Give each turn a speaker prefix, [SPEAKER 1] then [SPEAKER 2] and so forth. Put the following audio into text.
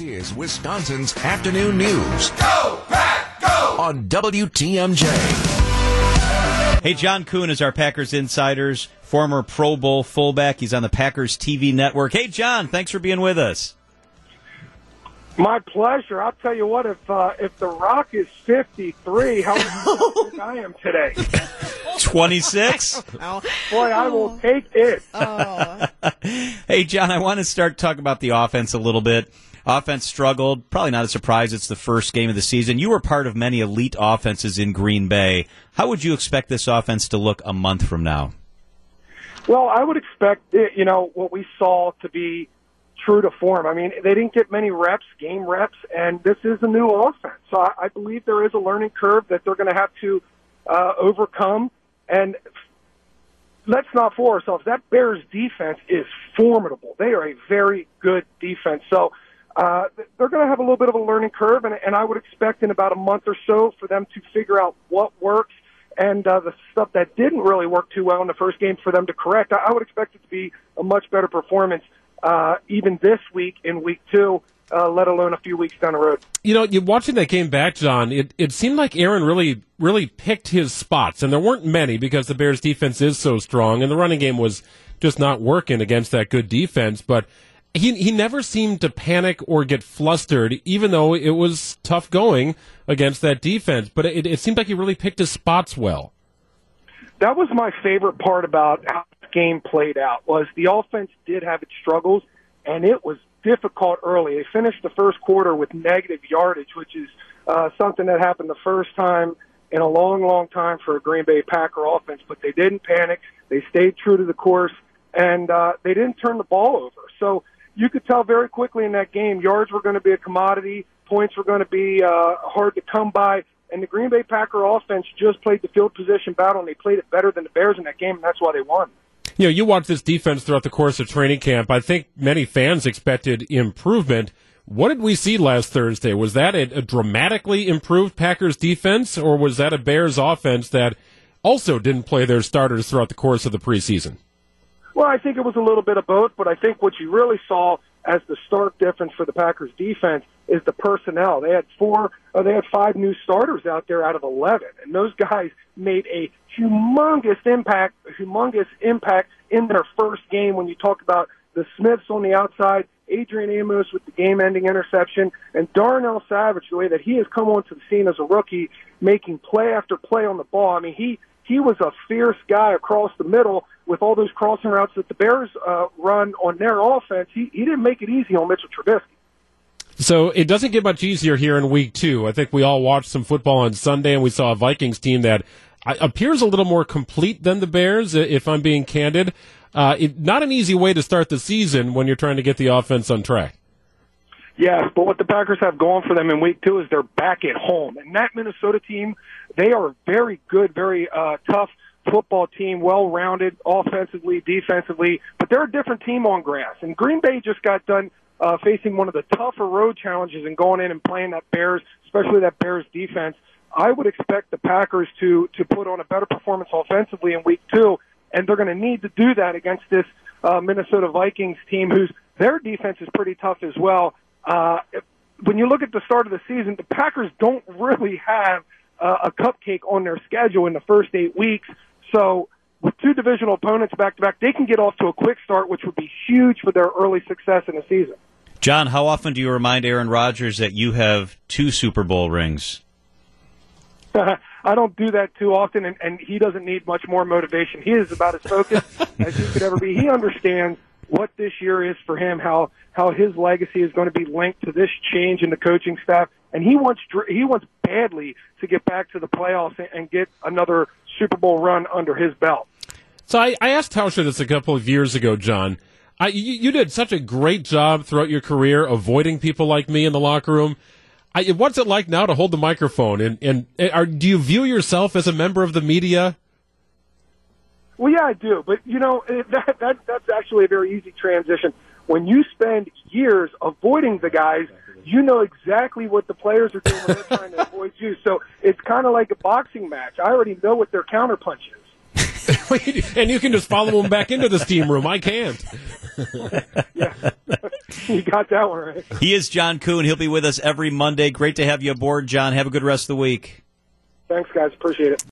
[SPEAKER 1] This is Wisconsin's afternoon news
[SPEAKER 2] Go, Pack, go!
[SPEAKER 1] on WTMJ.
[SPEAKER 3] Hey, John Kuhn is our Packers insiders, former Pro Bowl fullback. He's on the Packers TV network. Hey, John, thanks for being with us.
[SPEAKER 4] My pleasure. I'll tell you what. If uh, if The Rock is fifty three, how think I am today?
[SPEAKER 3] 26?
[SPEAKER 4] Boy, I will take it.
[SPEAKER 3] hey, John, I want to start talking about the offense a little bit. Offense struggled. Probably not a surprise. It's the first game of the season. You were part of many elite offenses in Green Bay. How would you expect this offense to look a month from now?
[SPEAKER 4] Well, I would expect it, you know what we saw to be true to form. I mean, they didn't get many reps, game reps, and this is a new offense. So I, I believe there is a learning curve that they're going to have to uh, overcome. And let's not fool ourselves. That Bears defense is formidable. They are a very good defense. So uh, they're going to have a little bit of a learning curve, and, and I would expect in about a month or so for them to figure out what works and uh, the stuff that didn't really work too well in the first game for them to correct. I, I would expect it to be a much better performance uh, even this week in week two, uh, let alone a few weeks down the road.
[SPEAKER 5] You know, you watching that game back, John. It it seemed like Aaron really really picked his spots, and there weren't many because the Bears' defense is so strong, and the running game was just not working against that good defense. But he he never seemed to panic or get flustered, even though it was tough going against that defense. But it, it seemed like he really picked his spots well.
[SPEAKER 4] that was my favorite part about how the game played out was the offense did have its struggles and it was difficult early. They finished the first quarter with negative yardage, which is uh, something that happened the first time in a long, long time for a Green Bay Packer offense. But they didn't panic. They stayed true to the course and uh, they didn't turn the ball over. So you could tell very quickly in that game yards were going to be a commodity, points were going to be uh, hard to come by. And the Green Bay Packer offense just played the field position battle, and they played it better than the Bears in that game, and that's why they won.
[SPEAKER 5] You know, you watch this defense throughout the course of training camp. I think many fans expected improvement. What did we see last Thursday? Was that a, a dramatically improved Packers defense, or was that a Bears offense that also didn't play their starters throughout the course of the preseason?
[SPEAKER 4] Well, I think it was a little bit of both, but I think what you really saw as the stark difference for the Packers defense is the personnel. They had four, uh, they had five new starters out there out of eleven, and those guys made a humongous impact, humongous impact in their first game. When you talk about the Smiths on the outside, Adrian Amos with the game-ending interception, and Darnell Savage, the way that he has come onto the scene as a rookie, making play after play on the ball. I mean, he he was a fierce guy across the middle with all those crossing routes that the Bears uh, run on their offense. He he didn't make it easy on Mitchell Trubisky.
[SPEAKER 5] So it doesn't get much easier here in week two. I think we all watched some football on Sunday, and we saw a Vikings team that uh, appears a little more complete than the Bears, if I'm being candid. Uh, it, not an easy way to start the season when you're trying to get the offense on track.
[SPEAKER 4] Yes, but what the Packers have going for them in week two is they're back at home. And that Minnesota team, they are very good, very uh, tough football team, well rounded offensively, defensively, but they're a different team on grass. And Green Bay just got done uh, facing one of the tougher road challenges and going in and playing that Bears, especially that Bears defense. I would expect the Packers to to put on a better performance offensively in week two, and they're going to need to do that against this uh, Minnesota Vikings team, whose their defense is pretty tough as well. Uh, when you look at the start of the season, the Packers don't really have uh, a cupcake on their schedule in the first eight weeks. So with two divisional opponents back to back, they can get off to a quick start, which would be huge for their early success in the season.
[SPEAKER 3] John, how often do you remind Aaron Rodgers that you have two Super Bowl rings?
[SPEAKER 4] I don't do that too often, and, and he doesn't need much more motivation. He is about as focused as he could ever be. He understands what this year is for him, how how his legacy is going to be linked to this change in the coaching staff, and he wants he wants badly to get back to the playoffs and, and get another Super Bowl run under his belt.
[SPEAKER 5] So I, I asked Tauscher this a couple of years ago, John. I, you, you did such a great job throughout your career avoiding people like me in the locker room. I, what's it like now to hold the microphone? And, and eh, are, do you view yourself as a member of the media?
[SPEAKER 4] Well, yeah, I do, but you know that that that's actually a very easy transition. When you spend years avoiding the guys, you know exactly what the players are doing when they're trying to avoid you. So it's kind of like a boxing match. I already know what their counterpunch is.
[SPEAKER 5] and you can just follow him back into the steam room. I can't.
[SPEAKER 4] yeah, you got that one right.
[SPEAKER 3] He is John Kuhn. He'll be with us every Monday. Great to have you aboard, John. Have a good rest of the week.
[SPEAKER 4] Thanks, guys. Appreciate it.